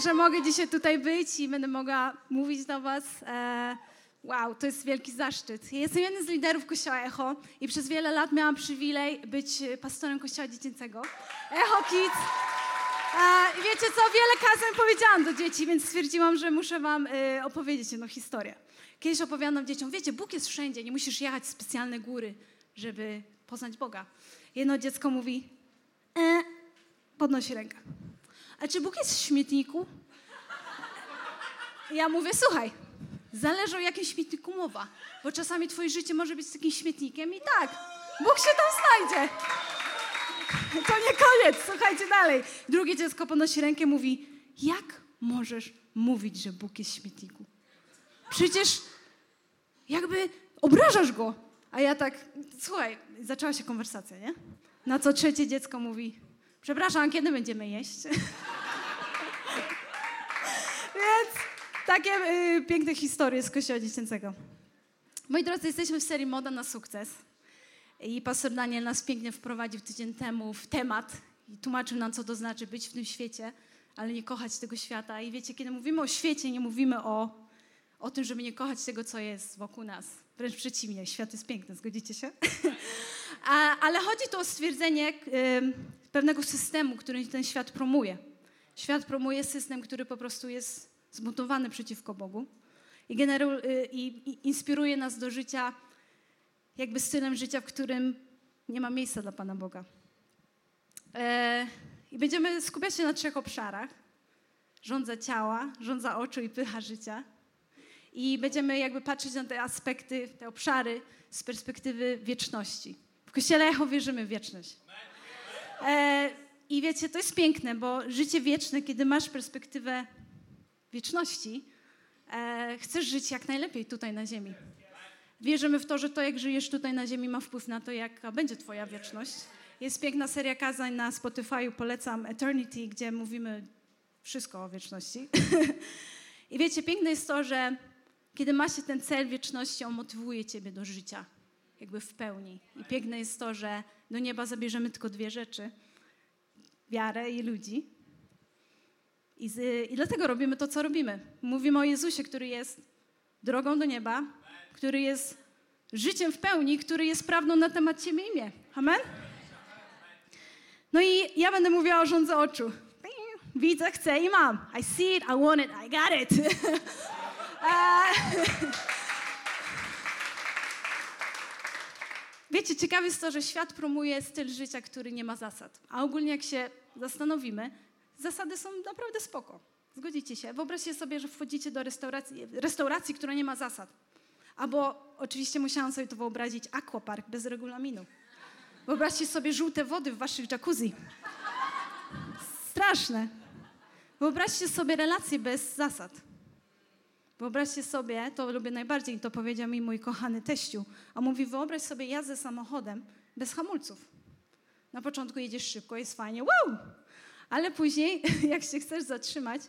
Że mogę dzisiaj tutaj być i będę mogła mówić do Was. E, wow, to jest wielki zaszczyt. Jestem jednym z liderów Kościoła Echo i przez wiele lat miałam przywilej być pastorem Kościoła Dziecięcego Echo Kids. E, I wiecie co, wiele kazań powiedziałam do dzieci, więc stwierdziłam, że muszę wam y, opowiedzieć jedną historię. Kiedyś opowiadam dzieciom, wiecie, Bóg jest wszędzie, nie musisz jechać w specjalne góry, żeby poznać Boga. Jedno dziecko mówi, e, podnosi rękę. A czy Bóg jest w śmietniku? Ja mówię, słuchaj, zależy o jakim śmietniku mowa, bo czasami twoje życie może być takim śmietnikiem i tak, Bóg się tam znajdzie. To nie koniec, słuchajcie dalej. Drugie dziecko podnosi rękę mówi, jak możesz mówić, że Bóg jest w śmietniku? Przecież jakby obrażasz go. A ja tak, słuchaj, zaczęła się konwersacja, nie? Na co trzecie dziecko mówi, przepraszam, kiedy będziemy jeść? Więc takie y, piękne historie z Kościoła Dziecięcego. Moi drodzy, jesteśmy w serii Moda na sukces. I pastor Daniel nas pięknie wprowadził tydzień temu w temat i tłumaczył nam, co to znaczy być w tym świecie, ale nie kochać tego świata. I wiecie, kiedy mówimy o świecie, nie mówimy o, o tym, żeby nie kochać tego, co jest wokół nas. Wręcz przeciwnie, świat jest piękny, zgodzicie się? A, ale chodzi tu o stwierdzenie y, pewnego systemu, który ten świat promuje. Świat promuje system, który po prostu jest zbuntowany przeciwko Bogu i, generu, y, i, i inspiruje nas do życia jakby stylem życia, w którym nie ma miejsca dla Pana Boga. E, I będziemy skupiać się na trzech obszarach. Rządza ciała, rządza oczu i pycha życia. I będziemy jakby patrzeć na te aspekty, te obszary z perspektywy wieczności. W Kościele Echo wierzymy w wieczność. E, I wiecie, to jest piękne, bo życie wieczne, kiedy masz perspektywę wieczności, e, chcesz żyć jak najlepiej tutaj na ziemi. Wierzymy w to, że to, jak żyjesz tutaj na ziemi, ma wpływ na to, jaka będzie twoja wieczność. Jest piękna seria kazań na Spotify, polecam Eternity, gdzie mówimy wszystko o wieczności. I wiecie, piękne jest to, że kiedy ma się ten cel wieczności, on motywuje ciebie do życia, jakby w pełni. I piękne jest to, że do nieba zabierzemy tylko dwie rzeczy. Wiarę i ludzi. I, z, I dlatego robimy to, co robimy. Mówimy o Jezusie, który jest drogą do nieba, który jest życiem w pełni, który jest prawdą na temat Ciebie i mnie. Amen? No i ja będę mówiła o rządze oczu. Widzę, chcę i mam. I see it, I want it, I got it. Wiecie, ciekawe jest to, że świat promuje styl życia, który nie ma zasad. A ogólnie jak się zastanowimy, zasady są naprawdę spoko. Zgodzicie się? Wyobraźcie sobie, że wchodzicie do restauracji, restauracji która nie ma zasad. Albo oczywiście musiałam sobie to wyobrazić aquapark bez regulaminu. Wyobraźcie sobie żółte wody w waszych jacuzzi. Straszne. Wyobraźcie sobie relacje bez zasad. Wyobraźcie sobie, to lubię najbardziej, to powiedział mi mój kochany teściu. A mówi, wyobraź sobie jazdę samochodem bez hamulców. Na początku jedziesz szybko, jest fajnie, wow! Ale później, jak się chcesz zatrzymać,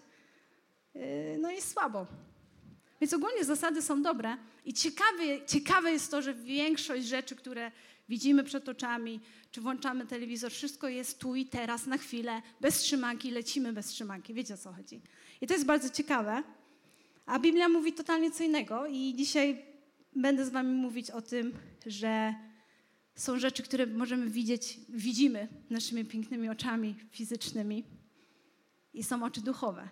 yy, no jest słabo. Więc ogólnie zasady są dobre i ciekawe, ciekawe jest to, że większość rzeczy, które widzimy przed oczami, czy włączamy telewizor, wszystko jest tu i teraz, na chwilę, bez trzymanki, lecimy bez trzymanki. Wiecie o co chodzi. I to jest bardzo ciekawe. A Biblia mówi totalnie co innego i dzisiaj będę z wami mówić o tym, że są rzeczy, które możemy widzieć, widzimy naszymi pięknymi oczami fizycznymi i są oczy duchowe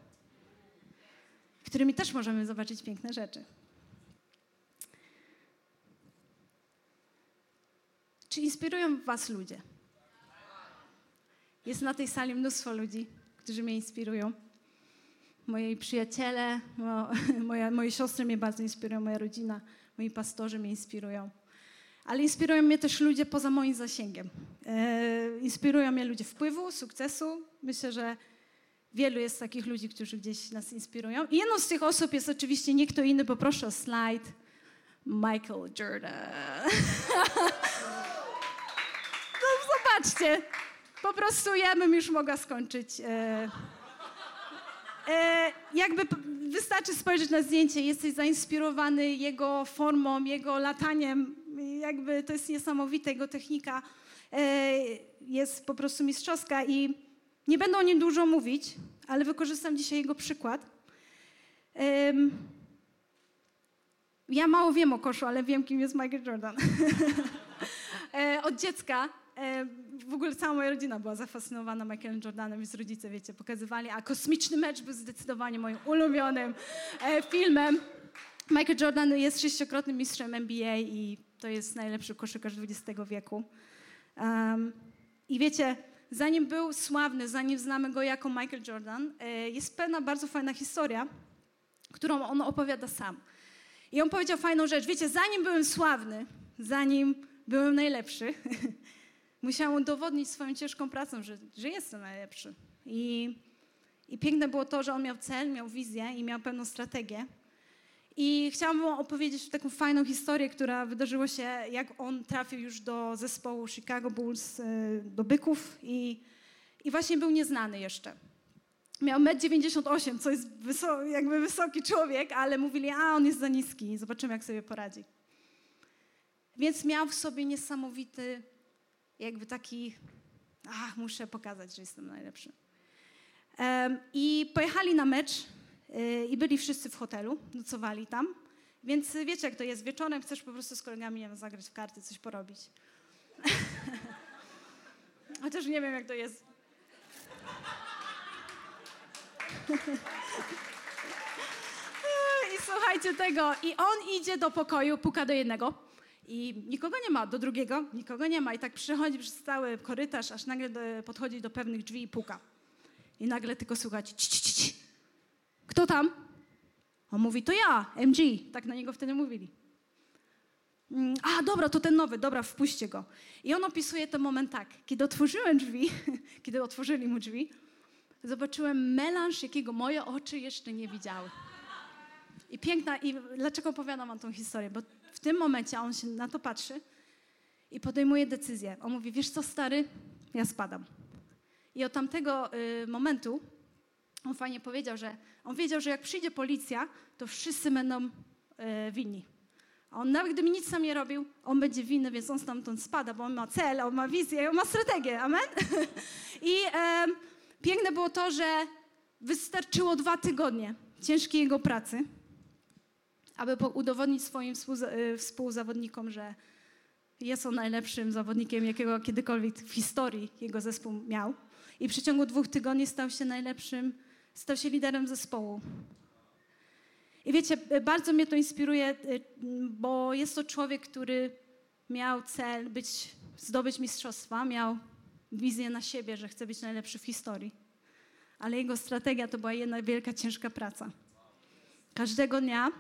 którymi też możemy zobaczyć piękne rzeczy. Czy inspirują Was ludzie? Jest na tej sali mnóstwo ludzi, którzy mnie inspirują. Moi przyjaciele, mo, moja, moje siostry mnie bardzo inspirują, moja rodzina, moi pastorzy mnie inspirują. Ale inspirują mnie też ludzie poza moim zasięgiem. E, inspirują mnie ludzie wpływu, sukcesu. Myślę, że Wielu jest takich ludzi, którzy gdzieś nas inspirują. I jedną z tych osób jest oczywiście nie kto inny, poproszę o slajd. Michael Jordan. no zobaczcie, po prostu ja bym już mogła skończyć. E, e, jakby wystarczy spojrzeć na zdjęcie, jesteś zainspirowany jego formą, jego lataniem. Jakby to jest niesamowite, jego technika e, jest po prostu mistrzowska i nie będę o nim dużo mówić, ale wykorzystam dzisiaj jego przykład. Ja mało wiem o koszu, ale wiem, kim jest Michael Jordan. E, od dziecka e, w ogóle cała moja rodzina była zafascynowana Michaelem Jordanem, więc rodzice, wiecie, pokazywali, a Kosmiczny Mecz był zdecydowanie moim ulubionym e, filmem. Michael Jordan jest sześciokrotnym mistrzem NBA i to jest najlepszy koszykarz XX wieku. Um, I wiecie, zanim był sławny, zanim znamy go jako Michael Jordan, jest pewna bardzo fajna historia, którą on opowiada sam. I on powiedział fajną rzecz. Wiecie, zanim byłem sławny, zanim byłem najlepszy, musiałam udowodnić swoją ciężką pracą, że, że jestem najlepszy. I, I piękne było to, że on miał cel, miał wizję i miał pewną strategię. I chciałam wam opowiedzieć taką fajną historię, która wydarzyła się, jak on trafił już do zespołu Chicago Bulls, y, do Byków i, i właśnie był nieznany jeszcze. Miał 1,98 m, co jest jakby wysoki człowiek, ale mówili, a on jest za niski, zobaczymy jak sobie poradzi. Więc miał w sobie niesamowity, jakby taki, ach, muszę pokazać, że jestem najlepszy. I pojechali na mecz yy, i byli wszyscy w hotelu, nocowali tam. Więc wiecie, jak to jest, wieczorem chcesz po prostu z kolegami wiem, zagrać w karty, coś porobić. Chociaż nie wiem, jak to jest I słuchajcie tego, i on idzie do pokoju, puka do jednego i nikogo nie ma, do drugiego nikogo nie ma i tak przychodzi przez cały korytarz, aż nagle do, podchodzi do pewnych drzwi i puka. I nagle tylko ci. kto tam? On mówi, to ja, MG. Tak na niego wtedy mówili. Mm, a, dobra, to ten nowy, dobra, wpuśćcie go. I on opisuje ten moment tak. Kiedy otworzyłem drzwi, kiedy otworzyli mu drzwi, zobaczyłem melanż, jakiego moje oczy jeszcze nie widziały. I piękna, i dlaczego opowiadam wam tą historię? Bo w tym momencie on się na to patrzy i podejmuje decyzję. On mówi, wiesz co stary, ja spadam. I od tamtego y, momentu on fajnie powiedział, że on wiedział, że jak przyjdzie policja, to wszyscy będą y, winni. A on nawet gdyby nic sam nie robił, on będzie winny, więc on stamtąd spada, bo on ma cel, on ma wizję, on ma strategię. Amen? I y, Piękne było to, że wystarczyło dwa tygodnie ciężkiej jego pracy, aby udowodnić swoim y, współzawodnikom, że jest on najlepszym zawodnikiem, jakiego kiedykolwiek w historii jego zespół miał. I w przeciągu dwóch tygodni stał się najlepszym, stał się liderem zespołu. I wiecie, bardzo mnie to inspiruje, y, bo jest to człowiek, który miał cel być, zdobyć mistrzostwa, miał wizję na siebie, że chce być najlepszy w historii. Ale jego strategia to była jedna wielka, ciężka praca. Każdego dnia,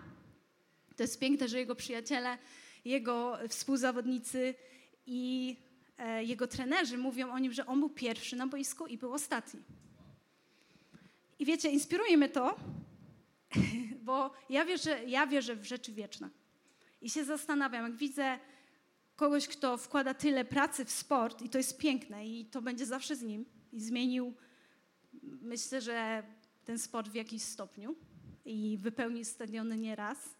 to jest piękne, że jego przyjaciele, jego współzawodnicy i e, jego trenerzy mówią o nim, że on był pierwszy na boisku i był ostatni. I wiecie, inspiruje mnie to, bo ja wierzę, ja wierzę w rzeczy wieczne. I się zastanawiam, jak widzę kogoś, kto wkłada tyle pracy w sport i to jest piękne i to będzie zawsze z nim i zmienił, myślę, że ten sport w jakimś stopniu i wypełnił stadiony nieraz.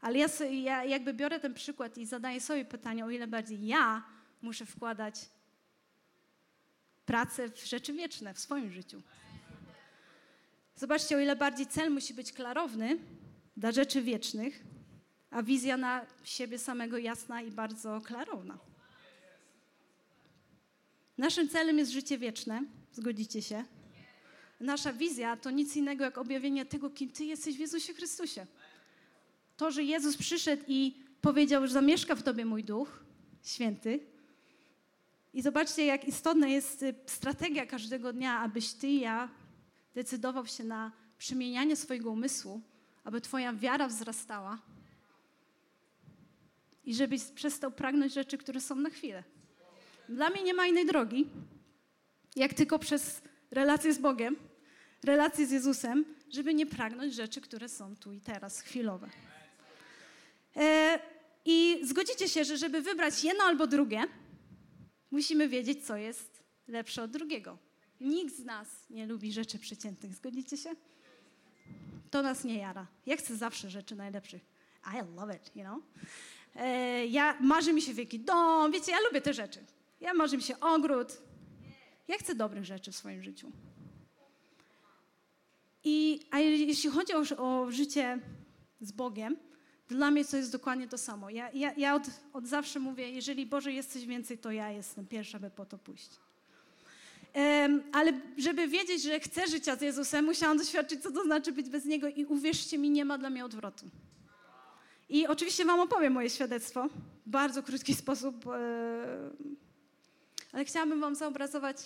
Ale ja, sobie, ja jakby biorę ten przykład i zadaję sobie pytanie, o ile bardziej ja muszę wkładać pracę w rzeczy wieczne w swoim życiu. Zobaczcie, o ile bardziej cel musi być klarowny dla rzeczy wiecznych, a wizja na siebie samego jasna i bardzo klarowna. Naszym celem jest życie wieczne, zgodzicie się? Nasza wizja to nic innego jak objawienie tego, kim Ty jesteś w Jezusie Chrystusie. To, że Jezus przyszedł i powiedział, że zamieszka w Tobie mój duch święty. I zobaczcie, jak istotna jest y, strategia każdego dnia, abyś Ty i ja decydował się na przemienianie swojego umysłu, aby Twoja wiara wzrastała i żebyś przestał pragnąć rzeczy, które są na chwilę. Dla mnie nie ma innej drogi, jak tylko przez relację z Bogiem, relację z Jezusem, żeby nie pragnąć rzeczy, które są tu i teraz, chwilowe. E, I zgodzicie się, że żeby wybrać jedno albo drugie, musimy wiedzieć, co jest lepsze od drugiego. Nikt z nas nie lubi rzeczy przeciętnych. Zgodzicie się? To nas nie jara. Ja chcę zawsze rzeczy najlepszych. I love it, you know? E, ja, marzy mi się wielki dom, wiecie, ja lubię te rzeczy. Ja marzy mi się ogród. Ja chcę dobrych rzeczy w swoim życiu. I, a jeśli chodzi o, o życie z Bogiem, dla mnie to jest dokładnie to samo. Ja, ja, ja od, od zawsze mówię, jeżeli Boże jest coś więcej, to ja jestem pierwsza, by po to pójść. Um, ale żeby wiedzieć, że chcę życia z Jezusem, musiałam doświadczyć, co to znaczy być bez Niego i uwierzcie mi, nie ma dla mnie odwrotu. I oczywiście wam opowiem moje świadectwo w bardzo krótki sposób, e, ale chciałabym wam zobrazować,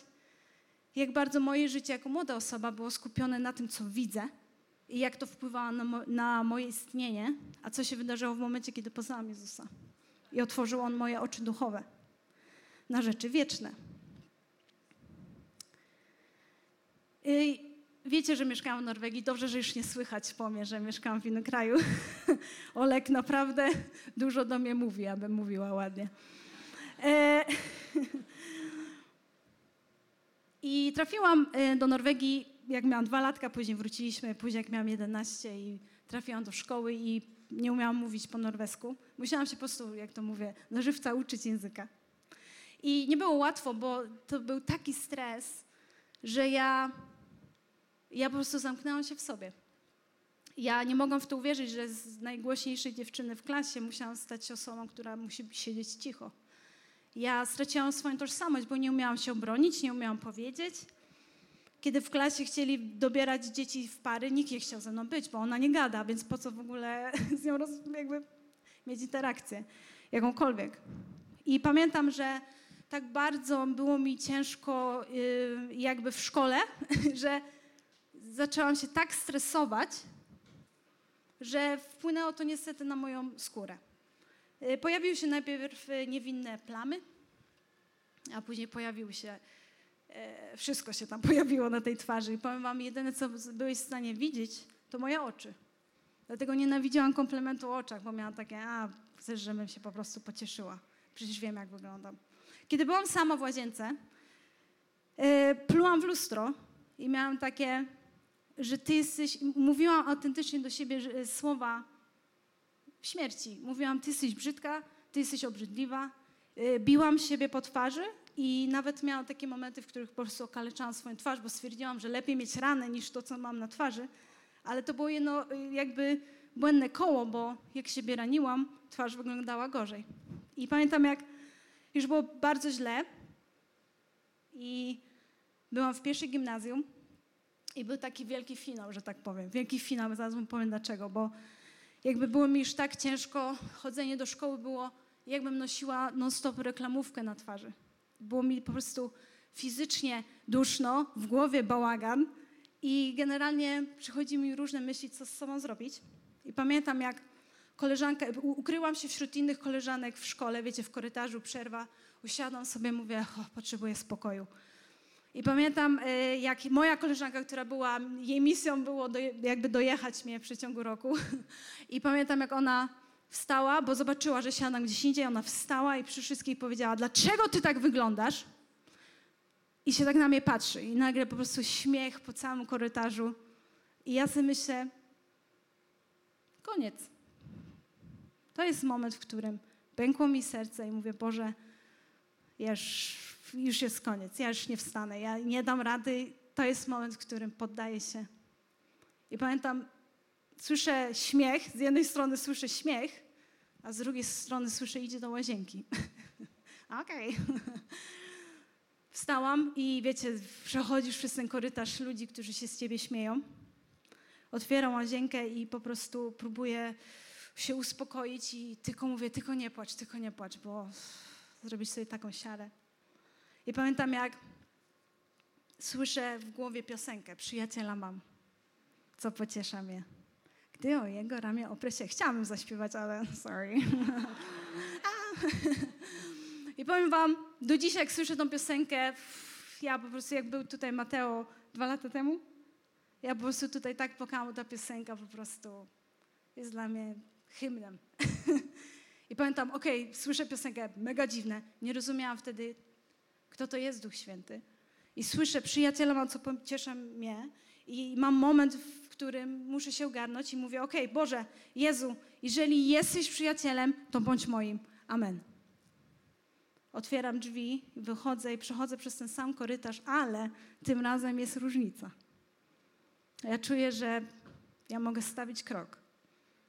jak bardzo moje życie jako młoda osoba było skupione na tym, co widzę i jak to wpływało na, mo na moje istnienie, a co się wydarzyło w momencie, kiedy poznałam Jezusa. I otworzył On moje oczy duchowe na rzeczy wieczne. I wiecie, że mieszkałam w Norwegii. Dobrze, że już nie słychać po mnie, że mieszkałam w innym kraju. Olek naprawdę dużo do mnie mówi, abym mówiła ładnie. E I trafiłam e, do Norwegii, jak miałam dwa latka, później wróciliśmy, później jak miałam 11 i trafiłam do szkoły i nie umiałam mówić po norwesku. Musiałam się po prostu, jak to mówię, na żywca uczyć języka. I nie było łatwo, bo to był taki stres, że ja ja po prostu zamknęłam się w sobie. Ja nie mogłam w to uwierzyć, że z najgłośniejszej dziewczyny w klasie musiałam stać się osobą, która musi siedzieć cicho. Ja straciłam swoją tożsamość, bo nie umiałam się obronić, nie umiałam powiedzieć. Kiedy w klasie chcieli dobierać dzieci w pary, nikt nie chciał ze mną być, bo ona nie gada, więc po co w ogóle z nią roz, jakby mieć interakcję jakąkolwiek. I pamiętam, że tak bardzo było mi ciężko yy, jakby w szkole, że zaczęłam się tak stresować, że wpłynęło to niestety na moją skórę. Y, pojawiły się najpierw y, niewinne plamy, a później pojawiły się, wszystko się tam pojawiło na tej twarzy. I powiem wam, jedyne co byłeś w stanie widzieć, to moje oczy. Dlatego nienawidziłam komplementu o oczach, bo miałam takie, a chcesz, żebym się po prostu pocieszyła. Przecież wiem, jak wyglądam. Kiedy byłam sama w łazience, e, plułam w lustro i miałam takie, że ty jesteś, mówiłam autentycznie do siebie że, słowa śmierci. Mówiłam, ty jesteś brzydka, ty jesteś obrzydliwa. Biłam siebie po twarzy i nawet miałam takie momenty, w których po prostu okaleczałam swoją twarz, bo stwierdziłam, że lepiej mieć ranę niż to, co mam na twarzy. Ale to było jedno y, jakby błędne koło, bo jak siebie raniłam, twarz wyglądała gorzej. I pamiętam, jak już było bardzo źle i byłam w pierwszej gimnazjum i był taki wielki finał, że tak powiem. Wielki finał, zaraz wam powiem dlaczego, bo jakby było mi już tak ciężko, chodzenie do szkoły było, jakbym nosiła non-stop reklamówkę na twarzy. Było mi po prostu fizycznie duszno, w głowie bałagan i generalnie przychodzi mi różne myśli, co z sobą zrobić. I pamiętam, jak koleżanka, ukryłam się wśród innych koleżanek w szkole, wiecie, w korytarzu, przerwa, usiadłam sobie, mówię, o, potrzebuję spokoju. I pamiętam, e, jak moja koleżanka, która była, jej misją było do, jakby dojechać mnie w przeciągu roku. I pamiętam, jak ona wstała, bo zobaczyła, że siadam gdzieś indziej. Ona wstała i przy wszystkich powiedziała, dlaczego ty tak wyglądasz? I się tak na mnie patrzy. I nagle po prostu śmiech po całym korytarzu. I ja sobie myślę, koniec. To jest moment, w którym pękło mi serce i mówię, Boże, już już jest koniec, ja już nie wstanę, ja nie dam rady. To jest moment, w którym poddaję się. I pamiętam, słyszę śmiech, z jednej strony słyszę śmiech, a z drugiej strony słyszę idzie do łazienki. Okej. Wstałam i wiecie, przechodzisz przez ten korytarz ludzi, którzy się z ciebie śmieją. Otwieram łazienkę i po prostu próbuję się uspokoić i tylko mówię, tylko nie płacz, tylko nie płacz, bo zrobić sobie taką siarę. I pamiętam, jak słyszę w głowie piosenkę Przyjaciela mam, co pociesza mnie. Gdy o jego ramię oprę się, chciałabym zaśpiewać, ale sorry. I powiem wam, do dzisiaj jak słyszę tą piosenkę, ja po prostu, jak był tutaj Mateo dwa lata temu, ja po prostu tutaj tak płakałam, ta piosenka po prostu jest dla mnie hymnem. I pamiętam, okej, okay, słyszę piosenkę, mega dziwne, nie rozumiałam wtedy, kto to jest Duch Święty. I słyszę, przyjaciela mam, co pociesza mnie i mam moment, którym muszę się ogarnąć i mówię, okay, Boże, Jezu, jeżeli jesteś przyjacielem, to bądź moim. Amen. Otwieram drzwi, wychodzę i przechodzę przez ten sam korytarz, ale tym razem jest różnica. Ja czuję, że ja mogę stawić krok.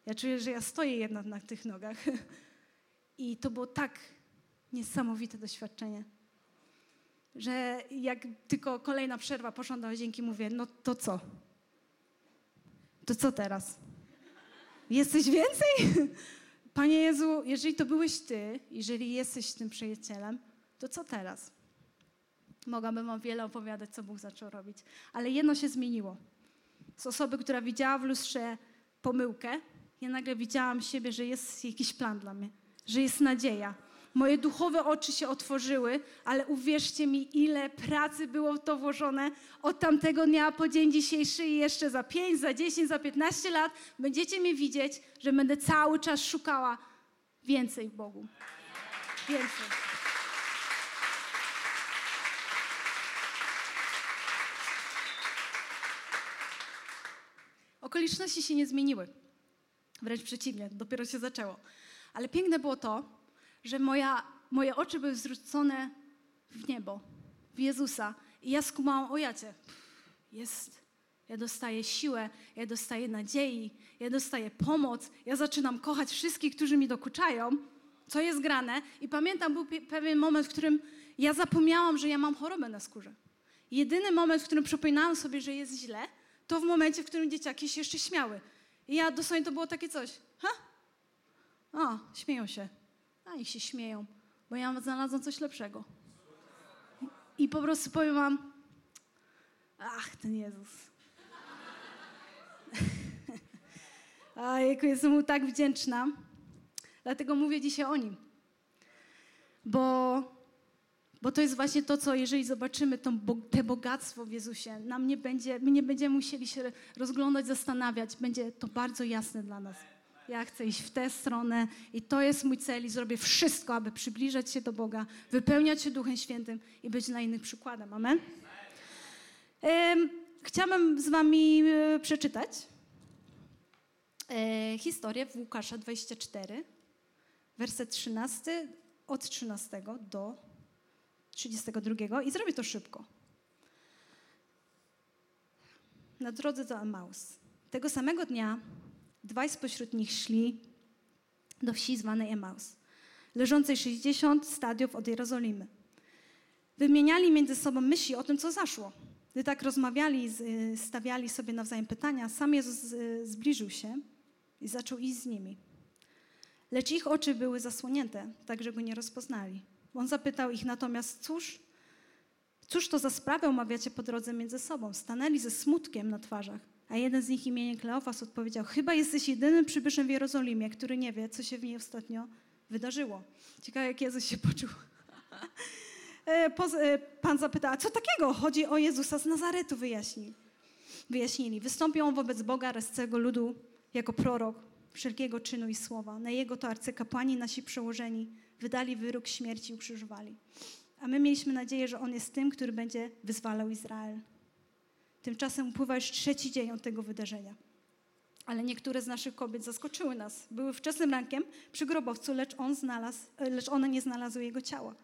Ja czuję, że ja stoję jednak na tych nogach. I to było tak niesamowite doświadczenie, że jak tylko kolejna przerwa poszłam do łazienki, mówię, no to co? To co teraz? Jesteś więcej? Panie Jezu, jeżeli to byłeś Ty, jeżeli jesteś tym przyjacielem, to co teraz? Mogłabym Wam wiele opowiadać, co Bóg zaczął robić. Ale jedno się zmieniło. Z osoby, która widziała w lustrze pomyłkę, ja nagle widziałam siebie, że jest jakiś plan dla mnie, że jest nadzieja. Moje duchowe oczy się otworzyły, ale uwierzcie mi, ile pracy było w to włożone od tamtego dnia po dzień dzisiejszy i jeszcze za 5, za 10, za 15 lat będziecie mnie widzieć, że będę cały czas szukała więcej w Bogu. Więcej. Okoliczności się nie zmieniły. Wręcz przeciwnie, dopiero się zaczęło. Ale piękne było to, że moja, moje oczy były zwrócone w niebo, w Jezusa. I ja skumałam, o jacie, jest, ja dostaję siłę, ja dostaję nadziei, ja dostaję pomoc, ja zaczynam kochać wszystkich, którzy mi dokuczają, co jest grane. I pamiętam, był pewien moment, w którym ja zapomniałam, że ja mam chorobę na skórze. Jedyny moment, w którym przypominałam sobie, że jest źle, to w momencie, w którym dzieciaki się jeszcze śmiały. I ja dosłownie to było takie coś. Ha? O, śmieją się. A niech się śmieją, bo ja znalazłam coś lepszego. I po prostu powiem wam, ach, ten Jezus. A jako jestem mu tak wdzięczna. Dlatego mówię dzisiaj o nim. Bo, bo to jest właśnie to, co jeżeli zobaczymy to, te bogactwo w Jezusie, nam nie będzie, my nie będziemy musieli się rozglądać, zastanawiać. Będzie to bardzo jasne dla nas. Ja chcę iść w tę stronę i to jest mój cel i zrobię wszystko, aby przybliżać się do Boga, wypełniać się Duchem Świętym i być dla innych przykładem. Amen? Chciałabym z wami e, przeczytać e, historię w Łukasza 24, werset 13, od 13 do 32 i zrobię to szybko. Na drodze do Emaus. Tego samego dnia Dwaj spośród nich szli do wsi zwanej Emaus, leżącej 60 stadiów od Jerozolimy. Wymieniali między sobą myśli o tym, co zaszło. Gdy tak rozmawiali, stawiali sobie nawzajem pytania, sam Jezus zbliżył się i zaczął iść z nimi. Lecz ich oczy były zasłonięte, tak że go nie rozpoznali. On zapytał ich natomiast, cóż, cóż to za sprawę omawiacie po drodze między sobą? Stanęli ze smutkiem na twarzach. A jeden z nich imieniem Kleofas odpowiedział, chyba jesteś jedynym przybyszem w Jerozolimie, który nie wie, co się w niej ostatnio wydarzyło. Ciekawe, jak Jezus się poczuł. E, e, Pan zapytał, a co takiego? Chodzi o Jezusa z Nazaretu, wyjaśnili. wyjaśnili. Wystąpił on wobec Boga oraz całego ludu jako prorok wszelkiego czynu i słowa. Na jego to arcykapłani, nasi przełożeni, wydali wyrok śmierci i ukrzyżowali. A my mieliśmy nadzieję, że on jest tym, który będzie wyzwalał Izrael. Tymczasem upływa już trzeci dzień od tego wydarzenia. Ale niektóre z naszych kobiet zaskoczyły nas. Były wczesnym rankiem przy grobowcu, lecz, on znalazł, lecz one nie znalazły jego ciała.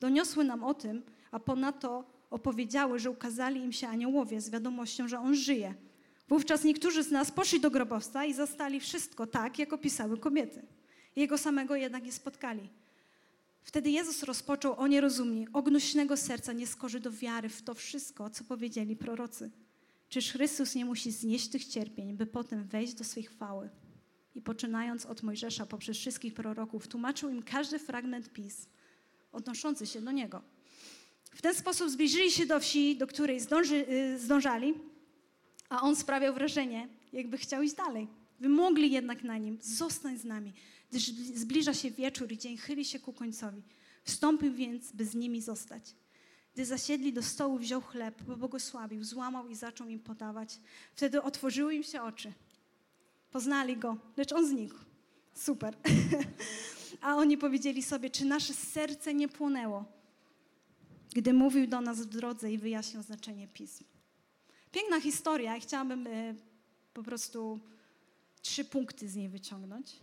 Doniosły nam o tym, a ponadto opowiedziały, że ukazali im się aniołowie z wiadomością, że on żyje. Wówczas niektórzy z nas poszli do grobowca i zastali wszystko tak, jak opisały kobiety. Jego samego jednak nie spotkali. Wtedy Jezus rozpoczął o nierozumni, ognuśnego serca nie skorzy do wiary w to wszystko, co powiedzieli prorocy. Czyż Chrystus nie musi znieść tych cierpień, by potem wejść do swej chwały? I poczynając od Mojżesza poprzez wszystkich proroków, tłumaczył im każdy fragment PiS odnoszący się do Niego. W ten sposób zbliżyli się do wsi, do której zdąży, y, zdążali, a On sprawiał wrażenie, jakby chciał iść dalej. Wymogli jednak na Nim, zostań z nami, gdyż zbliża się wieczór i dzień chyli się ku końcowi. Wstąpił więc, by z nimi zostać. Gdy zasiedli do stołu, wziął chleb, błogosławił, złamał i zaczął im podawać. Wtedy otworzyły im się oczy. Poznali go, lecz on znikł. Super. A oni powiedzieli sobie, czy nasze serce nie płonęło, gdy mówił do nas w drodze i wyjaśniał znaczenie pism. Piękna historia i chciałabym y, po prostu trzy punkty z niej wyciągnąć.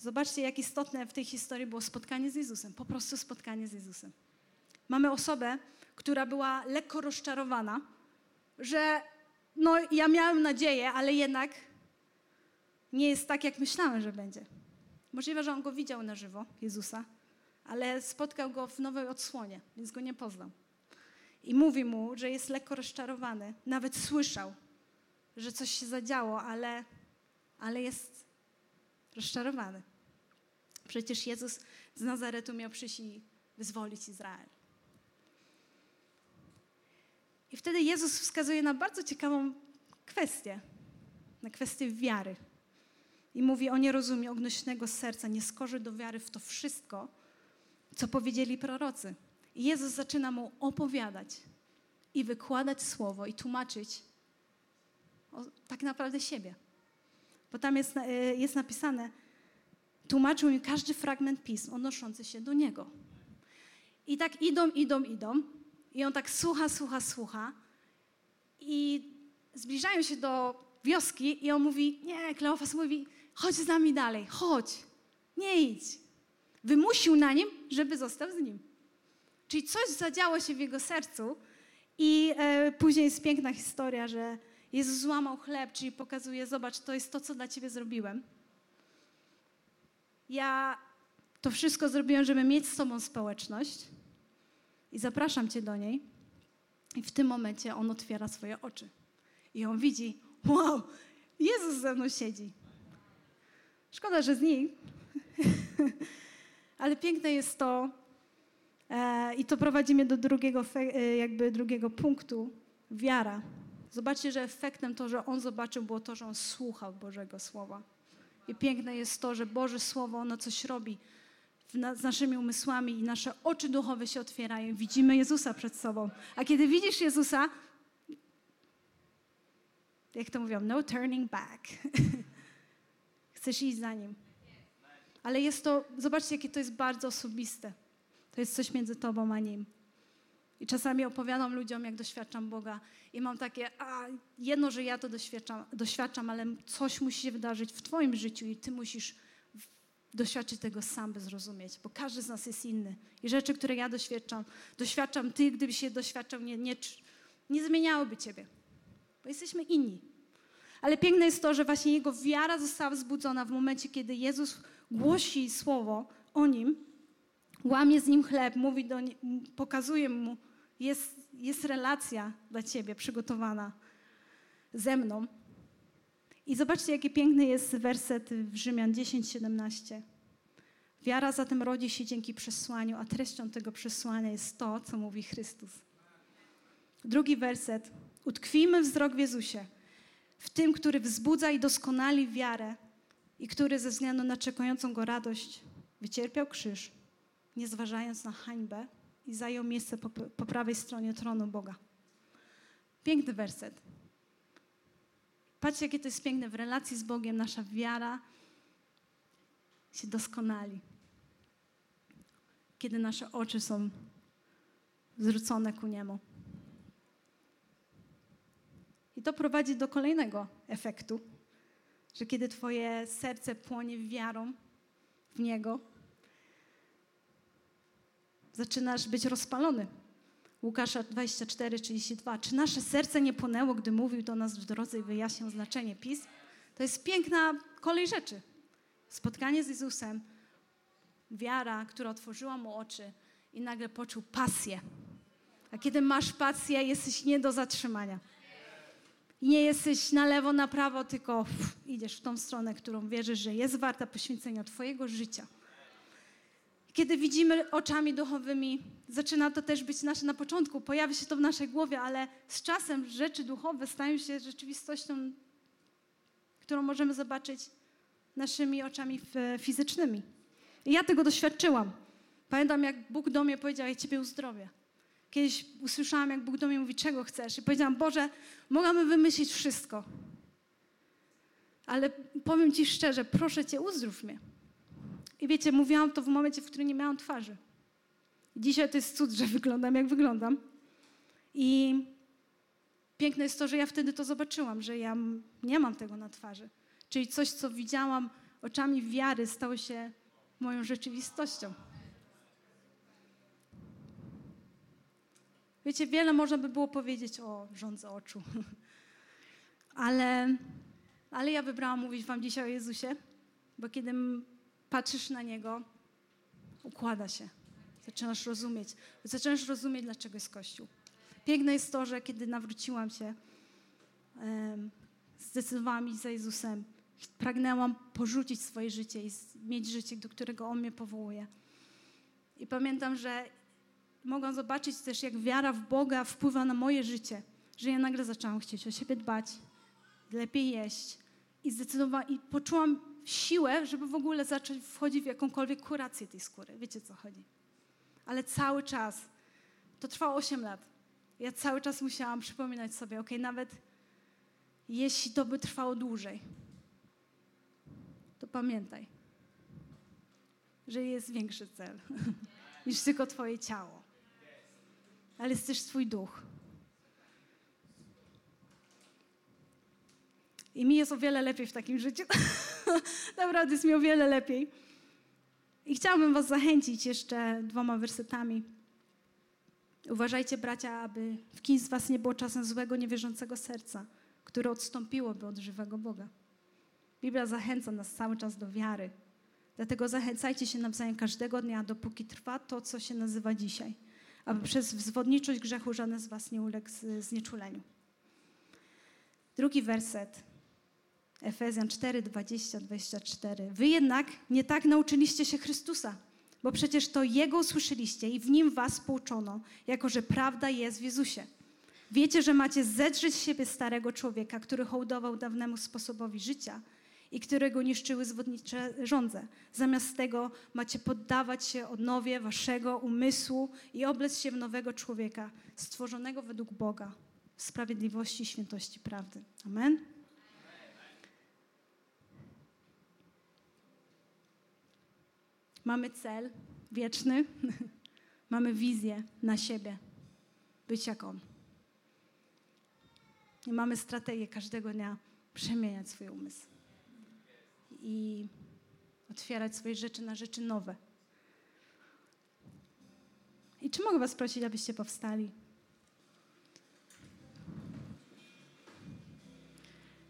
Zobaczcie, jak istotne w tej historii było spotkanie z Jezusem. Po prostu spotkanie z Jezusem. Mamy osobę, która była lekko rozczarowana, że no, ja miałem nadzieję, ale jednak nie jest tak, jak myślałem, że będzie. Możliwe, że on go widział na żywo, Jezusa, ale spotkał go w nowej odsłonie, więc go nie poznał. I mówi mu, że jest lekko rozczarowany. Nawet słyszał, że coś się zadziało, ale, ale jest rozczarowany. Przecież Jezus z Nazaretu miał przyjść i wyzwolić Izrael. I wtedy Jezus wskazuje na bardzo ciekawą kwestię, na kwestię wiary. I mówi o nierozumie ognośnego serca, nie skorzy do wiary w to wszystko, co powiedzieli prorocy. I Jezus zaczyna mu opowiadać i wykładać słowo i tłumaczyć o, tak naprawdę siebie. Bo tam jest, e, jest napisane, tłumaczył mi każdy fragment pism odnoszący się do niego. I tak idą, idą, idą. I on tak słucha, słucha, słucha. I zbliżają się do wioski i on mówi, nie, Kleofas mówi, chodź z nami dalej, chodź, nie idź. Wymusił na nim, żeby został z nim. Czyli coś zadziało się w jego sercu i e, później jest piękna historia, że Jezus złamał chleb, czyli pokazuje, zobacz, to jest to, co dla ciebie zrobiłem. Ja to wszystko zrobiłem, żeby mieć z Tobą społeczność i zapraszam Cię do niej. I w tym momencie on otwiera swoje oczy. I on widzi, wow, Jezus ze mną siedzi. Szkoda, że znikł. Ale piękne jest to, e, i to prowadzi mnie do drugiego, e, jakby drugiego punktu, wiara. Zobaczcie, że efektem to, że on zobaczył, było to, że on słuchał Bożego Słowa. I piękne jest to, że Boże Słowo, ono coś robi z naszymi umysłami i nasze oczy duchowe się otwierają. Widzimy Jezusa przed sobą. A kiedy widzisz Jezusa, jak to mówią, no turning back. Chcesz iść za Nim. Ale jest to, zobaczcie, jakie to jest bardzo osobiste. To jest coś między Tobą a Nim. I czasami opowiadam ludziom, jak doświadczam Boga i mam takie, a jedno, że ja to doświadczam, doświadczam, ale coś musi się wydarzyć w Twoim życiu i Ty musisz doświadczyć tego sam, by zrozumieć, bo każdy z nas jest inny. I rzeczy, które ja doświadczam, doświadczam Ty, gdybyś je doświadczał, nie, nie, nie zmieniałyby Ciebie, bo jesteśmy inni. Ale piękne jest to, że właśnie jego wiara została wzbudzona w momencie, kiedy Jezus głosi słowo o nim, łamie z nim chleb, mówi do nie, pokazuje mu, jest, jest relacja dla ciebie przygotowana ze mną. I zobaczcie, jaki piękny jest werset w Rzymian 10:17. Wiara zatem rodzi się dzięki przesłaniu, a treścią tego przesłania jest to, co mówi Chrystus. Drugi werset. Utkwijmy wzrok w Jezusie, w tym, który wzbudza i doskonali wiarę i który ze względu na czekającą go radość wycierpiał krzyż, nie zważając na hańbę i zajął miejsce po, po prawej stronie tronu Boga. Piękny werset. Patrzcie, jakie to jest piękne. W relacji z Bogiem nasza wiara się doskonali. Kiedy nasze oczy są zwrócone ku Niemu. I to prowadzi do kolejnego efektu, że kiedy Twoje serce płonie wiarą w Niego, zaczynasz być rozpalony. Łukasza 24, 32. Czy nasze serce nie płonęło, gdy mówił do nas w drodze i wyjaśniał znaczenie pism? To jest piękna kolej rzeczy. Spotkanie z Jezusem, wiara, która otworzyła mu oczy i nagle poczuł pasję. A kiedy masz pasję, jesteś nie do zatrzymania. I nie jesteś na lewo, na prawo, tylko uff, idziesz w tą stronę, którą wierzysz, że jest warta poświęcenia Twojego życia. Kiedy widzimy oczami duchowymi, zaczyna to też być nasze na początku, pojawia się to w naszej głowie, ale z czasem rzeczy duchowe stają się rzeczywistością, którą możemy zobaczyć naszymi oczami fizycznymi. I ja tego doświadczyłam. Pamiętam, jak Bóg do mnie powiedział, ja Ciebie uzdrowię. Kiedyś usłyszałam, jak Bóg do mnie mówi, czego chcesz. I powiedziałam, Boże, mogłabym wymyślić wszystko. Ale powiem Ci szczerze, proszę Cię, uzdrów mnie. I wiecie, mówiłam to w momencie, w którym nie miałam twarzy. Dzisiaj to jest cud, że wyglądam, jak wyglądam. I piękne jest to, że ja wtedy to zobaczyłam, że ja nie mam tego na twarzy. Czyli coś, co widziałam oczami wiary, stało się moją rzeczywistością. Wiecie, wiele można by było powiedzieć o rządze oczu, ale, ale ja wybrałam mówić Wam dzisiaj o Jezusie, bo kiedy patrzysz na Niego, układa się. Zaczynasz rozumieć. Zaczynasz rozumieć, dlaczego jest Kościół. Piękne jest to, że kiedy nawróciłam się, zdecydowałam iść za Jezusem, pragnęłam porzucić swoje życie i mieć życie, do którego On mnie powołuje. I pamiętam, że mogłam zobaczyć też, jak wiara w Boga wpływa na moje życie, że ja nagle zaczęłam chcieć o siebie dbać, lepiej jeść i zdecydowałam, i poczułam siłę, żeby w ogóle zacząć wchodzić w jakąkolwiek kurację tej skóry. Wiecie, co chodzi. Ale cały czas, to trwało 8 lat, ja cały czas musiałam przypominać sobie, ok, nawet jeśli to by trwało dłużej, to pamiętaj, że jest większy cel niż tylko Twoje ciało. Ale jest też Twój duch. I mi jest o wiele lepiej w takim życiu. Naprawdę jest mi o wiele lepiej. I chciałabym Was zachęcić jeszcze dwoma wersetami. Uważajcie, bracia, aby w kimś z Was nie było czasem złego, niewierzącego serca, które odstąpiłoby od żywego Boga. Biblia zachęca nas cały czas do wiary. Dlatego zachęcajcie się nawzajem każdego dnia, dopóki trwa to, co się nazywa dzisiaj, aby przez wzwodniczość grzechu żaden z Was nie uległ znieczuleniu. Drugi werset. Efezjan 4, 20, 24. Wy jednak nie tak nauczyliście się Chrystusa, bo przecież to Jego usłyszeliście i w Nim was pouczono, jako że prawda jest w Jezusie. Wiecie, że macie zedrzeć siebie starego człowieka, który hołdował dawnemu sposobowi życia i którego niszczyły zwodnicze żądze. Zamiast tego macie poddawać się odnowie waszego umysłu i oblec się w nowego człowieka, stworzonego według Boga, w sprawiedliwości świętości prawdy. Amen. Mamy cel wieczny, mamy wizję na siebie, być jak On. I mamy strategię każdego dnia przemieniać swój umysł i otwierać swoje rzeczy na rzeczy nowe. I czy mogę Was prosić, abyście powstali?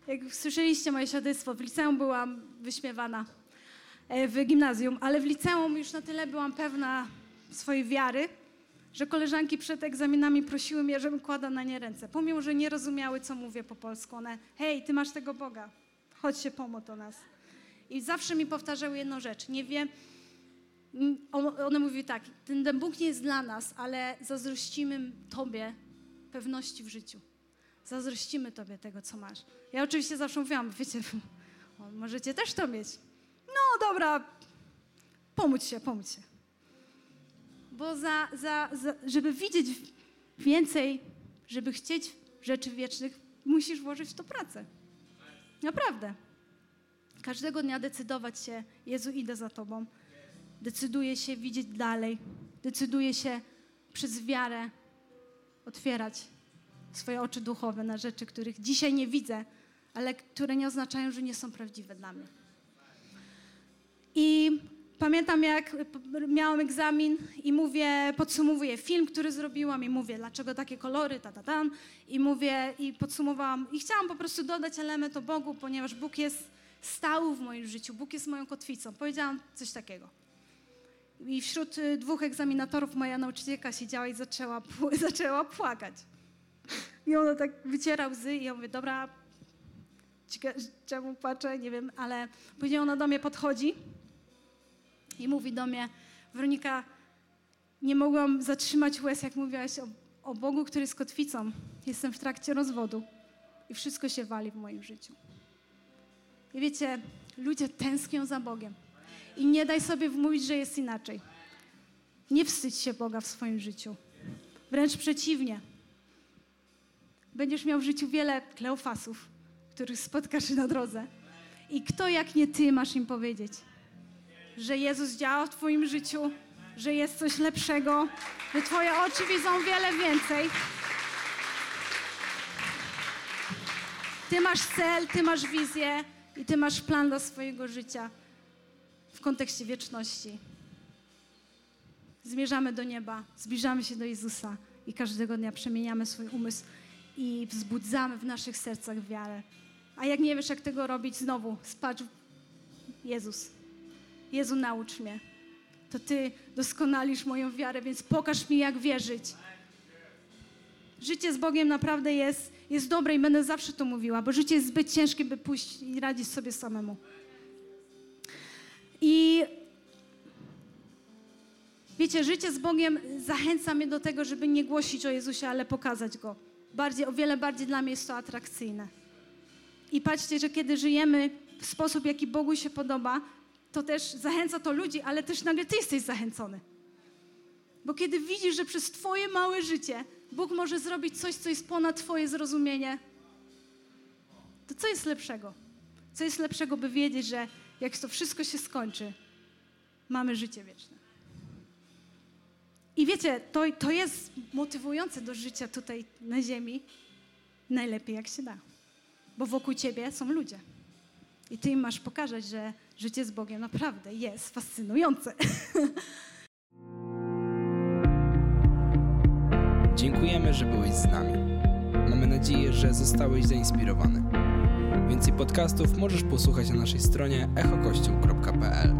Jak słyszeliście moje świadectwo, w liceum byłam wyśmiewana w gimnazjum, ale w liceum już na tyle byłam pewna swojej wiary, że koleżanki przed egzaminami prosiły mnie, żebym kładła na nie ręce. Pomimo, że nie rozumiały, co mówię po polsku. One, hej, ty masz tego Boga, chodź się pomóc o nas. I zawsze mi powtarzały jedną rzecz. Nie wiem, one mówiły tak, ten Bóg nie jest dla nas, ale zazdrościmy Tobie pewności w życiu. Zazdrościmy Tobie tego, co masz. Ja oczywiście zawsze mówiłam, wiecie, możecie też to mieć. Dobra, pomóż się, pomóż się. Bo za, za, za, żeby widzieć więcej, żeby chcieć rzeczy wiecznych, musisz włożyć w to pracę. Naprawdę. Każdego dnia decydować się, Jezu, idę za Tobą. Decyduję się widzieć dalej. Decyduję się przez wiarę otwierać swoje oczy duchowe na rzeczy, których dzisiaj nie widzę, ale które nie oznaczają, że nie są prawdziwe dla mnie. I pamiętam, jak miałam egzamin i mówię, podsumowuję film, który zrobiłam i mówię, dlaczego takie kolory, ta, ta, tam. I mówię, i podsumowałam. I chciałam po prostu dodać element o Bogu, ponieważ Bóg jest stały w moim życiu. Bóg jest moją kotwicą. Powiedziałam coś takiego. I wśród y, dwóch egzaminatorów moja nauczycielka siedziała i zaczęła, zaczęła płakać. I ona tak wyciera łzy i ja mówię, dobra, czemu płaczę, nie wiem, ale później ona do mnie podchodzi i mówi do mnie, Weronika, nie mogłam zatrzymać łez, jak mówiłaś o, o Bogu, który jest kotwicą. Jestem w trakcie rozwodu i wszystko się wali w moim życiu. I wiecie, ludzie tęsknią za Bogiem. I nie daj sobie wmówić, że jest inaczej. Nie wstydź się Boga w swoim życiu. Wręcz przeciwnie. Będziesz miał w życiu wiele kleofasów, których spotkasz na drodze. I kto jak nie ty masz im powiedzieć, że Jezus działa w twoim życiu, że jest coś lepszego, że twoje oczy widzą wiele więcej. Ty masz cel, ty masz wizję i ty masz plan dla swojego życia w kontekście wieczności. Zmierzamy do nieba, zbliżamy się do Jezusa i każdego dnia przemieniamy swój umysł i wzbudzamy w naszych sercach wiarę. A jak nie wiesz, jak tego robić, znowu spacz Jezus. Jezu, naucz mnie. To Ty doskonalisz moją wiarę, więc pokaż mi, jak wierzyć. Życie z Bogiem naprawdę jest, jest dobre i będę zawsze to mówiła, bo życie jest zbyt ciężkie, by pójść i radzić sobie samemu. I wiecie, życie z Bogiem zachęca mnie do tego, żeby nie głosić o Jezusie, ale pokazać Go. Bardziej, o wiele bardziej dla mnie jest to atrakcyjne. I patrzcie, że kiedy żyjemy w sposób, jaki Bogu się podoba, to też zachęca to ludzi, ale też nagle ty jesteś zachęcony. Bo kiedy widzisz, że przez twoje małe życie Bóg może zrobić coś, co jest ponad twoje zrozumienie, to co jest lepszego? Co jest lepszego, by wiedzieć, że jak to wszystko się skończy, mamy życie wieczne. I wiecie, to, to jest motywujące do życia tutaj na ziemi najlepiej jak się da. Bo wokół ciebie są ludzie. I ty im masz pokazać, że życie z Bogiem naprawdę jest fascynujące. Dziękujemy, że byłeś z nami. Mamy nadzieję, że zostałeś zainspirowany. Więcej podcastów możesz posłuchać na naszej stronie echokościół.pl.